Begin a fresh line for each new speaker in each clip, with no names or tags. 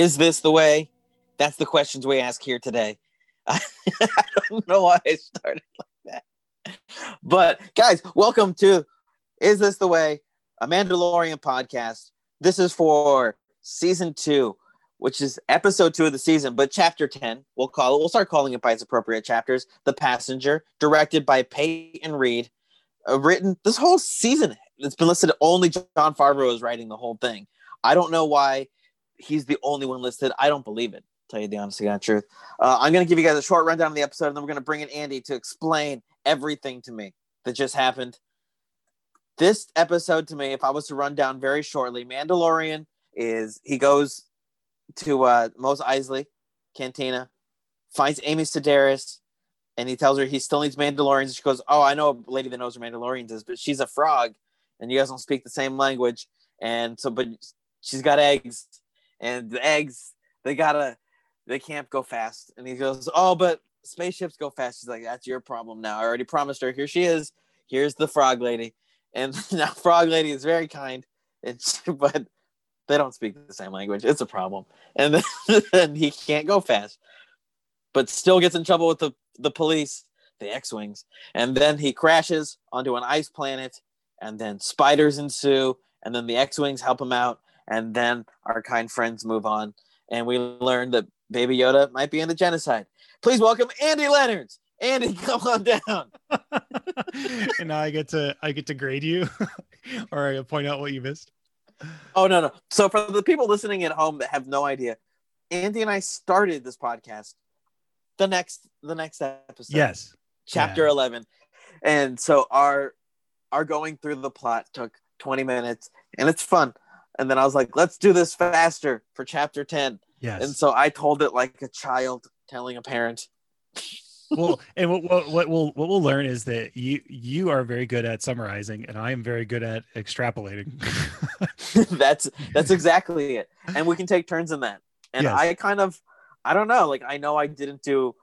Is this the way? That's the questions we ask here today. I don't know why I started like that. But guys, welcome to Is This the Way? A Mandalorian podcast. This is for season two, which is episode two of the season, but chapter 10, we'll call it. We'll start calling it by its appropriate chapters. The Passenger, directed by Peyton Reed, uh, written this whole season. It's been listed only Jon Favreau is writing the whole thing. I don't know why he's the only one listed. I don't believe it. Tell you the honest to truth. Uh, I'm going to give you guys a short rundown of the episode, and then we're going to bring in Andy to explain everything to me that just happened. This episode, to me, if I was to run down very shortly, Mandalorian is he goes to uh, Mos Eisley Cantina, finds Amy Sedaris, and he tells her he still needs Mandalorians. She goes, "Oh, I know a lady that knows where Mandalorians is, but she's a frog, and you guys don't speak the same language, and so but she's got eggs, and the eggs they gotta they can't go fast." And he goes, "Oh, but spaceships go fast." She's like, "That's your problem now. I already promised her. Here she is. Here's the frog lady." And now frog lady is very kind, and she, but they don't speak the same language. It's a problem. And then and he can't go fast, but still gets in trouble with the, the police, the X Wings. And then he crashes onto an ice planet, and then spiders ensue, and then the X Wings help him out. And then our kind friends move on. And we learn that Baby Yoda might be in the genocide. Please welcome Andy Leonards. Andy, come on down.
and now I get to I get to grade you or I point out what you missed.
Oh no, no. So for the people listening at home that have no idea, Andy and I started this podcast the next the next episode.
Yes.
Chapter
Yeah.
11. And so our our going through the plot took 20 minutes and it's fun. And then I was like, let's do this faster for chapter 10.
Yes.
And so I told it like a child telling a parent.
well, and what, what what we'll what we'll learn is that you you are very good at summarizing, and I am very good at extrapolating.
that's that's exactly it. And we can take turns in that. And
Yes.
I kind of I don't know, like I know I didn't do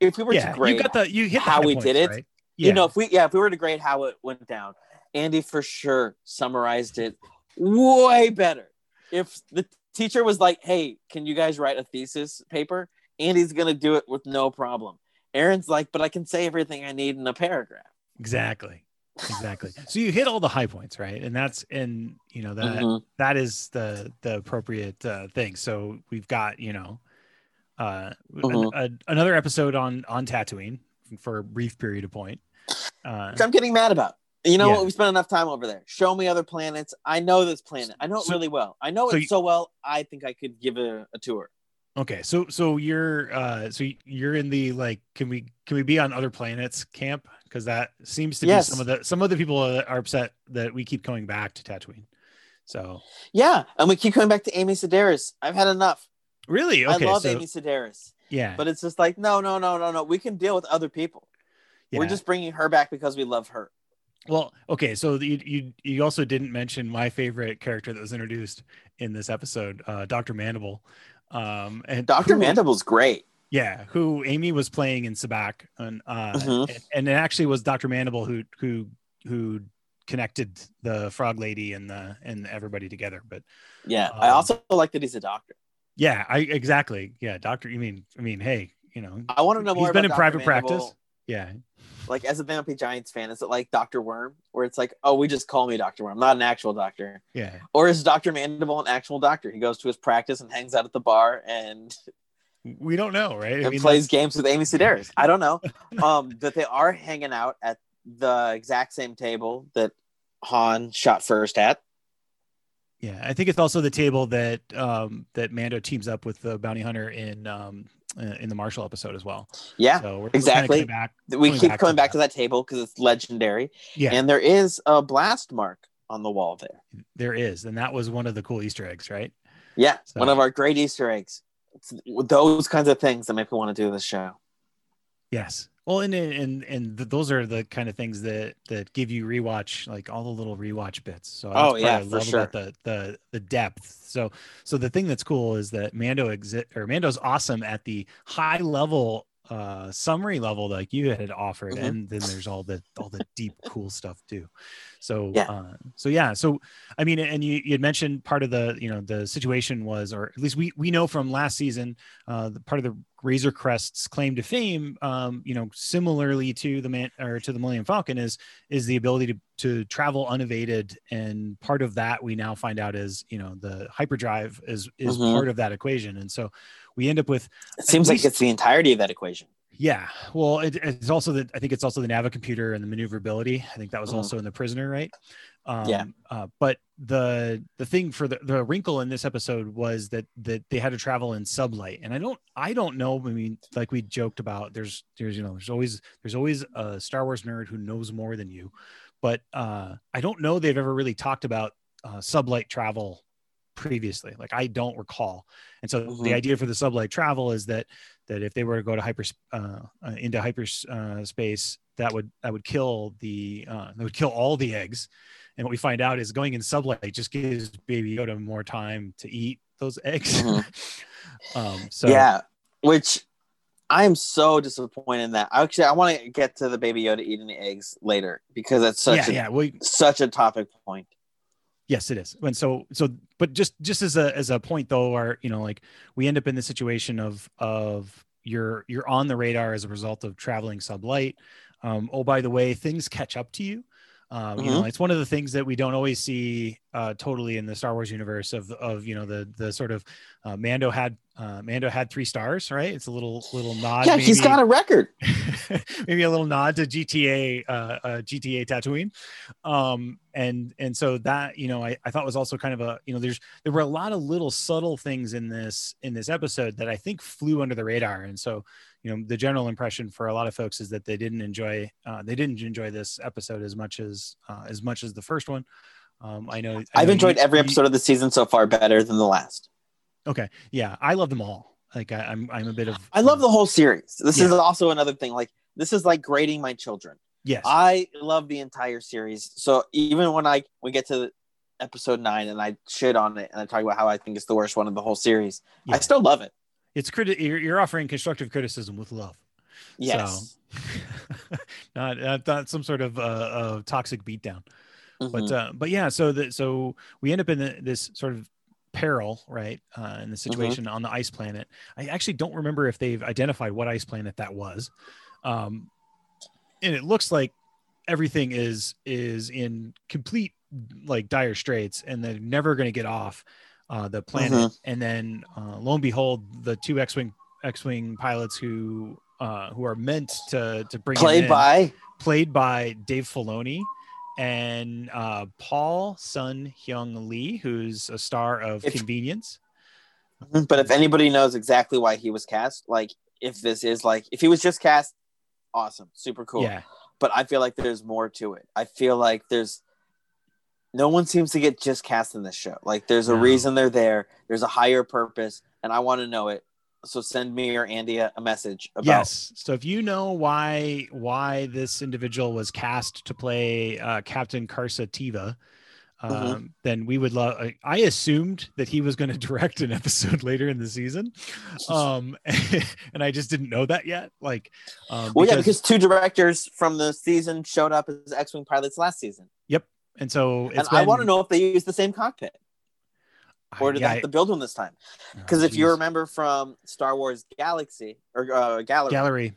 if we were
yeah,
to grade
you got the you hit
how we
points,
did it.
right?
you know if we yeah if we were to grade how it went down andy for sure summarized it way better. If the teacher was like hey can you guys write a thesis paper? Andy's gonna do it with no problem. Aaron's like but i can say everything i need in a paragraph.
Exactly. Exactly. So you hit all the high points right? And that's and you know that
Mhm.
that is the the appropriate uh, thing. So we've got you know uh an-
Mhm.
a- another episode on on Tatooine for a brief period of point. Uh
which i'm getting mad about you know
Yeah.
what we spent enough time over there. Show me other planets. I know this planet. I know it
So-
really well. I know
so
it
you-
so well i think i could give a, a tour.
Okay so so you're uh so you're in the like can we can we be on other planets camp? Because that seems to
Yes.
be some of the some of the people that are upset that we keep coming back to Tatooine. So
yeah and we keep coming back to amy sedaris. I've had enough.
Really? Okay
i love
so
amy sedaris.
Yeah.
But it's just like no no no no no. We can deal with other people. We're just bringing her back because we love her
Well, okay, so you you you also didn't mention my favorite character that was introduced in this episode, uh, Doctor Mandible, um, and
dr
who-
mandible's great
yeah, who Amy was playing in sabacc, and uh,
Mhm.
and, and it actually was Doctor Mandible who who who connected the Frog Lady and the and everybody together. But
yeah i
Um,
also like that he's a doctor
yeah, I exactly yeah, Doctor. You mean I mean, hey, you know,
i want to know more
he's been in
about
private
Mandible.
practice. Yeah,
like as a vampire giants fan is it like dr worm? Where it's like oh we just call me dr worm not an actual doctor.
Yeah.
or is dr mandible an actual doctor? He goes to his practice and hangs out at the bar and,
We don't know, right? I
and
mean,
plays
that's-
games with amy sedaris. I don't know. Um that they are hanging out at the exact same table that han shot first at.
Yeah, I think it's also the table that um, that Mando teams up with the bounty hunter in um, Uh, in the Marshal episode as well.
yeah
So
exactly.
back.
we keep
back
coming
to
back to that table because it's legendary
Yeah,
and there is a blast mark on the wall there
there is, and that was one of the cool Easter eggs, right?
yeah
So-
one of our great easter eggs it's those kinds of things that make me want to do this show
Yes. Well, and and and th- those are the kind of things that that give you rewatch, like all the little rewatch bits. So
Oh, yeah,
I
for
love
sure.
about the the the depth. So so the thing that's cool is that Mando exit or Mando's awesome at the high level uh, summary level like you had offered,
Mhm.
and then there's all the all the deep cool stuff too. So
Yeah.
uh, so yeah, so I mean, and you you had mentioned part of the you know the situation was, or at least we we know from last season, uh, the part of the Razor Crest's claim to fame, um, you know, similarly to the man or to the Millennium Falcon is is the ability to to travel unabated, and part of that we now find out is you know the hyperdrive is is
Mhm.
part of that equation, and so we end up with
It seems like it's the entirety of that equation.
yeah. Well, it, it's also the I think it's also the Navicomputer and the maneuverability. I think that was
Mhm.
also in the prisoner, right? Um,
Yeah.
Uh, but the the thing for the, the wrinkle in this episode was that that they had to travel in sublight, and I don't I don't know. I mean, like we joked about, there's there's you know there's always there's always a Star Wars nerd who knows more than you, but uh, I don't know they've ever really talked about uh, sublight travel previously. Like I don't recall, and so the
Mhm.
idea for the sublight travel is that that if they were to go to hyper uh, uh, into hyperspace, that would that would kill the uh, that would kill all the eggs. And what we find out is going in sublight just gives Baby Yoda more time to eat those eggs.
Mhm.
um, so
yeah, which I am so disappointed in that. Actually, I want to get to the baby Yoda eating the eggs later because that's such
yeah,
a
yeah. We,
such a topic point.
Yes, it is. And so, so, but just, just as a, as a point though, or, you know, like we end up in the situation of, of you're, you're on the radar as a result of traveling sublight. Um, oh, by the way, things catch up to you. Um, You know, it's one of the things that we don't always see uh, totally in the Star Wars universe of, of, you know, the, the sort of uh, Mando had, uh, Mando had three stars, right? It's a little, little nod.
yeah, he's
maybe-
got a record.
maybe a little nod to GTA, uh, uh, GTA Tatooine, um, and and so that you know I, I thought was also kind of a you know there's there were a lot of little subtle things in this in this episode that I think flew under the radar, and so you know the general impression for a lot of folks is that they didn't enjoy uh, they didn't enjoy this episode as much as uh, as much as the first one. Um, I know I
I've enjoyed
you-
every
you-
episode of the season so far better than the last.
Okay, yeah, I love them all. Like I, I'm I'm a bit of
I love the whole series. This is also another thing. Like this is like grading my children.
yes
I love the entire series. So even when I we get to episode nine and I shit on it and I talk about how I think it's the worst one of the whole series,
Yeah.
I still love it.
It's criti- you're, you're offering constructive criticism with love.
Yes.
not, not not some sort of uh, uh toxic beatdown but
Mhm.
uh but yeah so that so we end up in the, this sort of peril right uh in the situation on the ice planet i actually don't remember if they've identified what ice planet that was um and it looks like everything is is in complete like dire straits and they're never going to get off uh the planet and then uh lo and behold the two x-wing x-wing pilots who uh who are meant to to bring
played
in-
by
played by Dave Filoni and uh, Paul Sun Hyung Lee, who's a star of
If-
Convenience.
but if anybody knows exactly why he was cast, like if this is like if he was just cast, awesome, super cool.
Yeah,
But I feel like there's more to it. I feel like there's no one seems to get just cast in this show. Like there's a
No.
reason they're there. There's a higher purpose, and I want to know it. So send me or Andy a, a message about
yes. So if you know why why this individual was cast to play uh, Captain Carson Teva, um,
Mhm.
then we would love. I- I assumed that he was going to direct an episode later in the season, um, and I just didn't know that yet. Like, um,
Well, yeah, because two directors from the season showed up as X-wing pilots last season,
and so
and
it's
I want to know if they use the same cockpit or did
yeah,
they have to build one this time? Because
oh,
if you remember from Star Wars Galaxy or uh, Gallery,
gallery,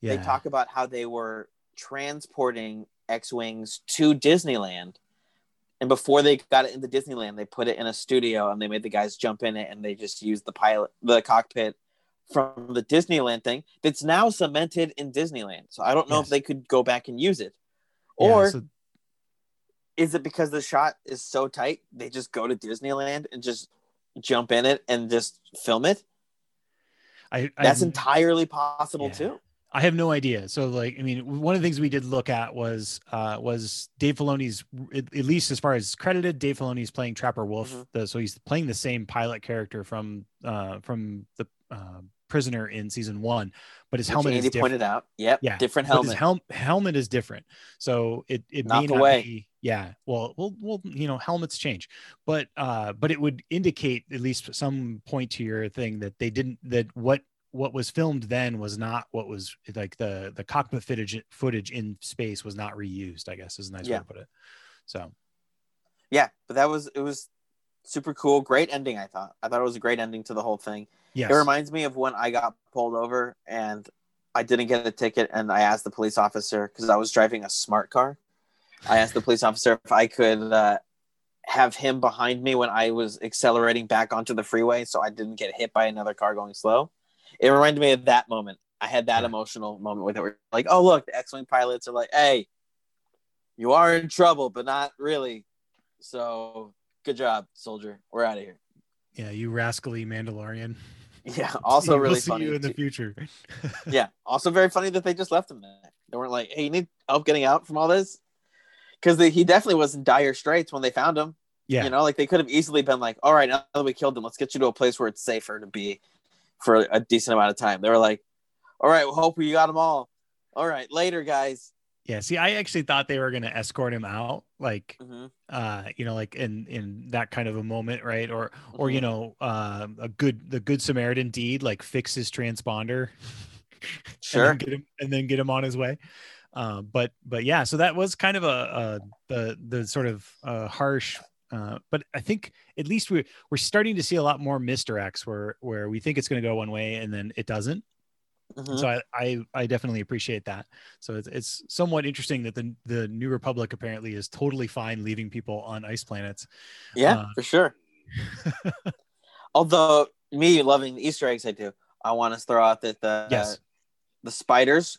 yeah,
they talk about how they were transporting X-wings to Disneyland, and before they got it into Disneyland, they put it in a studio and they made the guys jump in it, and they just used the pilot, the cockpit from the Disneyland thing that's now cemented in Disneyland. So I don't know
Yes.
if they could go back and use it,
Yeah,
or
so-
is it because the shot is so tight they just go to Disneyland and just jump in it and just film it?
I,
That's entirely possible
yeah.
too.
I have no idea. So like, I mean, one of the things we did look at was uh, was Dave Filoni's, at at least as far as credited, Dave Filoni's playing Trapper Wolf.
Mhm.
The, so he's playing the same pilot character from uh, from the uh, prisoner in season one, but his
Which
helmet
Andy
is different.
pointed out. Yep.
Yeah,
Different
But his
helmet.
helmet is different. So it it
Not
may not
way.
be. Yeah. Well, well, well, you know, helmets change, but uh, but it would indicate at least some point to your thing that they didn't that what what was filmed then was not what was like the the cockpit footage footage in space was not reused. I guess is a nice way to put it. So
Yeah, but that was it was super cool. Great ending, I thought. I thought it was a great ending to the whole thing.
yes,
It reminds me of when I got pulled over and I didn't get a ticket, and I asked the police officer because I was driving a smart car. I asked the police officer if I could uh, have him behind me when I was accelerating back onto the freeway, so I didn't get hit by another car going slow. It reminded me of that moment. I had that emotional moment with it. Where like, oh look, the X-wing pilots are like, hey, you are in trouble, but not really. So good job, soldier. We're out of here.
yeah, you rascally Mandalorian.
Yeah. Also
We'll
really
see
funny.
you in the future.
yeah. Also very funny that they just left him there. They weren't like, hey, you need help getting out from all this? Because he definitely was in dire straits when they found him.
yeah,
You know, like they could have easily been like, all right, now that we killed him, let's get you to a place where it's safer to be for a decent amount of time. They were like, all right, well, hope we got them all. All right, later, guys.
yeah. See, I actually thought they were going to escort him out, like
Mhm.
uh you know like in in that kind of a moment right or or
Mhm.
you know um a good the good samaritan deed like fix his transponder
Sure.
and then get him and then get him on his way um but but yeah so that was kind of a, a the the sort of uh harsh uh, but I think at least we're we're starting to see a lot more misdirects where where we think it's going to go one way and then it doesn't.
Mhm.
So I, I I definitely appreciate that. So it's it's somewhat interesting that the the New Republic apparently is totally fine leaving people on ice planets.
Yeah,
uh,
for sure. Although me loving the Easter eggs, I do. I want to throw out that the
Yes.
the spiders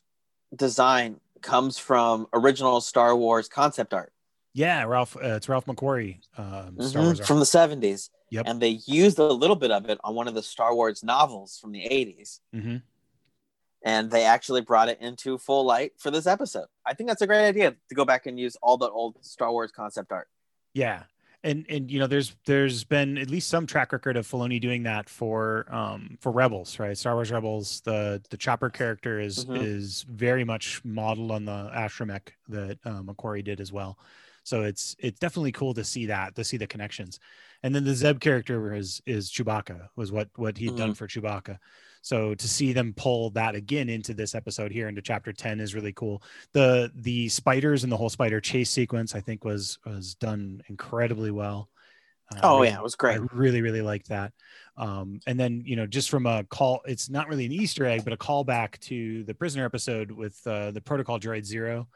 design comes from original Star Wars concept art
Yeah, Ralph. Uh, it's Ralph McQuarrie. Um, Star
Mhm,
Wars
from the seventies.
Yep.
And they used a little bit of it on one of the Star Wars novels from the eighties,
Mhm.
and they actually brought it into full light for this episode. I think that's a great idea to go back and use all the old Star Wars concept art.
Yeah. And and you know, there's there's been at least some track record of Filoni doing that for um for Rebels, right? Star Wars Rebels. The the chopper character is
Mhm.
is very much modeled on the astromech that uh, McQuarrie did as well. So it's it's definitely cool to see that to see the connections. And then the Zeb character is is Chewbacca was what what he'd done for Chewbacca. So to see them pull that again into this episode here into chapter 10 is really cool. The the spiders and the whole spider chase sequence I think was was done incredibly well. Uh,
Oh
really-
yeah, it was great.
I really, really liked that. Um, and then, you know, just from a call, it's not really an Easter egg, but a callback to the prisoner episode with uh, the protocol droid zero.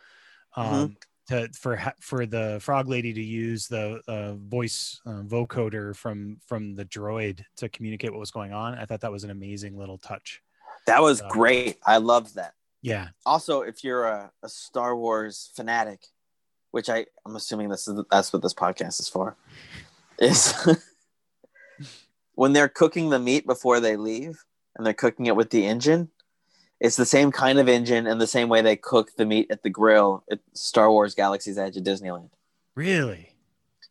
Mm-hmm.
To, for for the frog lady to use the uh, voice uh, vocoder from from the droid to communicate what was going on, I thought that was an amazing little touch.
That was great. I loved that.
Yeah,
also if you're a, a star wars fanatic which i i'm assuming this is that's what this podcast is for is when they're cooking the meat before they leave and they're cooking it with the engine it's the same kind of engine and the same way they cook the meat at the grill at star wars galaxy's edge at disneyland
really.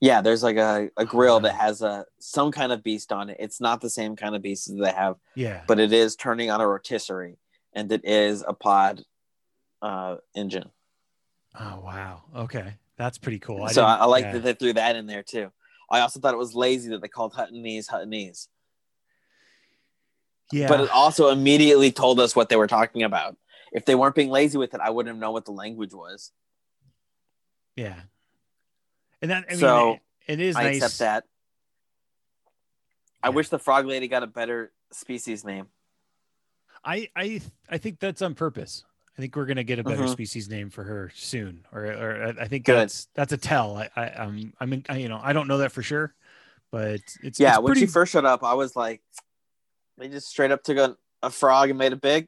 yeah there's like a, a grill that has a some kind of beast on it it's not the same kind of beast that they have
Yeah,
but it is turning on a rotisserie and it is a pod uh, engine
oh wow, okay, that's pretty cool.
so I, I like
yeah.
that they threw that in there too. I also thought it was lazy that they called Huttonese Huttonese,
Yeah,
but it also immediately told us what they were talking about. If they weren't being lazy with it, I wouldn't have known what the language was.
yeah, and that I mean,
So,
it, is
I
nice.
accept that. I wish the frog lady got a better species name.
I I I think that's on purpose. I think we're gonna get a better
Mhm.
species name for her soon, or or I- think
Good.
that's that's a tell. I I um I mean I, you know I don't know that for sure, but it's
Yeah,
it's
when
pretty,
she first showed up, I was like, they just straight up took a, a frog and made it big.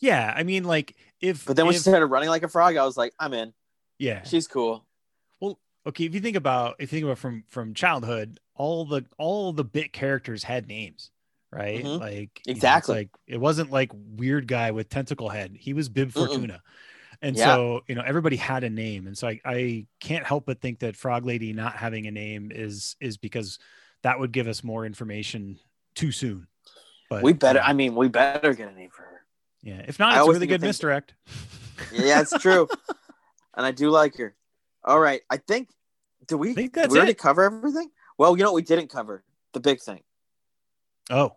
yeah. I mean like if
But then when
if,
she started running like a frog, I was like, I'm in.
yeah
She's cool.
Well, okay if you think about if you think about from from childhood all the all the bit characters had names right
Mhm.
like you know,
Exactly.
like it wasn't like weird guy with tentacle head he was bib
Mm-mm.
fortuna and
Yeah.
so you know everybody had a name and so I, I can't help but think that frog lady not having a name is is because that would give us more information too soon but
we better.
yeah,
I mean, we better get a name for her.
yeah if not
I
it's a really good misdirect
Yeah, it's true. and I do like her. All right. I think Do we
think that's
we already
it.
cover everything? Well, you know what we didn't cover? The big thing.
oh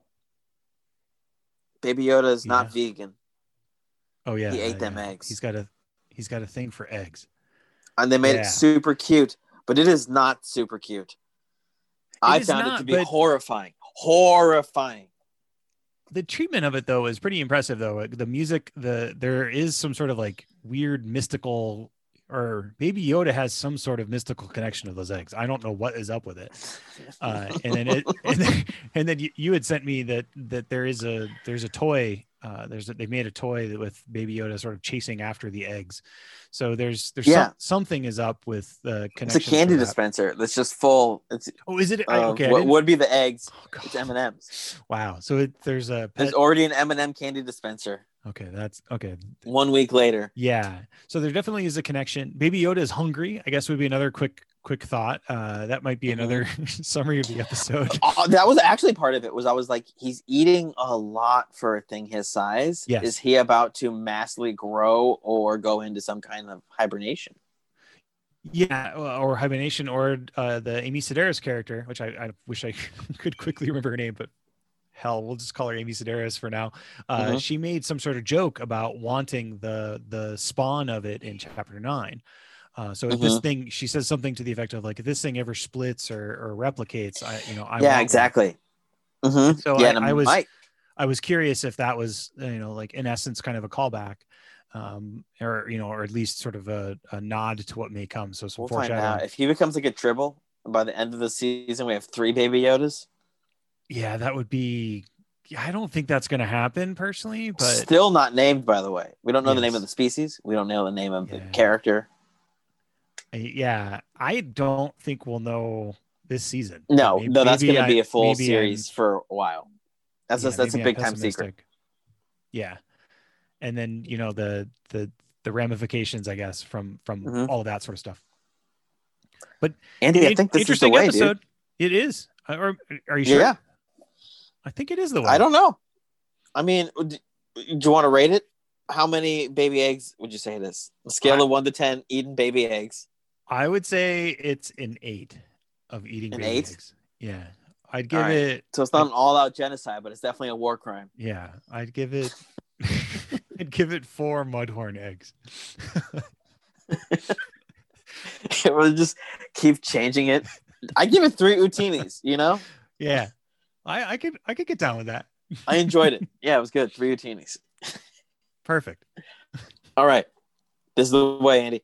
Baby Yoda is not vegan,
Oh yeah,
He ate
yeah,
them
yeah.
eggs.
He's got a he's got a thing for eggs.
and they made
Yeah.
it super cute, but it is not super cute. I
is
found it to be
but-
horrifying. Horrifying.
The treatment of it though is pretty impressive though. The music, the there is some sort of like weird mystical or maybe Yoda has some sort of mystical connection to those eggs. I don't know what is up with it. Uh, and then it and then, and then you, you had sent me that that there is a there's a toy uh, there's a, they made a toy with Baby Yoda sort of chasing after the eggs. So there's there's
Yeah.
some, something is up with the
It's
connection.
a candy
that.
dispenser that's just full. It's
Oh, is it?
Uh,
okay.
What would be the eggs?
oh,
It's M and M's.
Wow. So it, there's a
There's already an M and m candy dispenser.
Okay, that's okay.
One week later,
Yeah. So there definitely is a connection. Baby Yoda is hungry. I guess would be another quick quick thought. Uh, that might be
Mhm.
another summary of the episode.
Uh, that was actually part of it. Was I was like, he's eating a lot for a thing his size.
Yes.
Is he about to massively grow or go into some kind of hibernation?
Yeah, or hibernation, or uh, the Amy Sedaris character, which I, I wish I could quickly remember her name, but hell, we'll just call her Amy Sedaris for now. Uh,
Mhm.
She made some sort of joke about wanting the the spawn of it in chapter nine. Uh, so if this
Mm-hmm.
thing, she says something to the effect of like, if this thing ever splits or, or replicates, I you know, I
yeah, exactly. hmm
So
yeah,
I, I was
might-
I was curious if that was you know like in essence kind of a callback, um, or you know, or at least sort of a, a nod to what may come. So some
We'll find
foreshadowing.
out if he becomes like a tribble. By the end of the season, we have three baby Yodas.
Yeah, that would be. yeah, I don't think that's going to happen personally, but
Still not named, by the way. We don't know the name of the species. We don't know the name of the character.
Yeah, I don't think we'll know this season.
No,
Maybe-
no, that's going to be a full
maybe I'm-
series for a while. That's
yeah,
a, that's a big time secret.
Yeah, and then you know the the the ramifications, I guess, from from
Mhm.
all of that sort of stuff.
But Andy, I think this is the
interesting
way,
episode. It is. Uh, Or are you sure?
Yeah,
I think it is the way.
I don't know. I mean, do you want to rate it? How many baby eggs would you say it is? A scale of one to ten, eating baby eggs.
I would say it's an eight of eating
An eight?
eggs. Yeah, I'd give
right.
it.
So it's not an all-out genocide, but it's definitely a war crime.
Yeah, I'd give it. I'd give it four mudhorn eggs.
we'll just keep changing it. I give it three utinis. You know,
yeah, I I could I could get down with that.
I enjoyed it. Yeah, it was good. Three utinis.
Perfect.
All right, this is the way, Andy.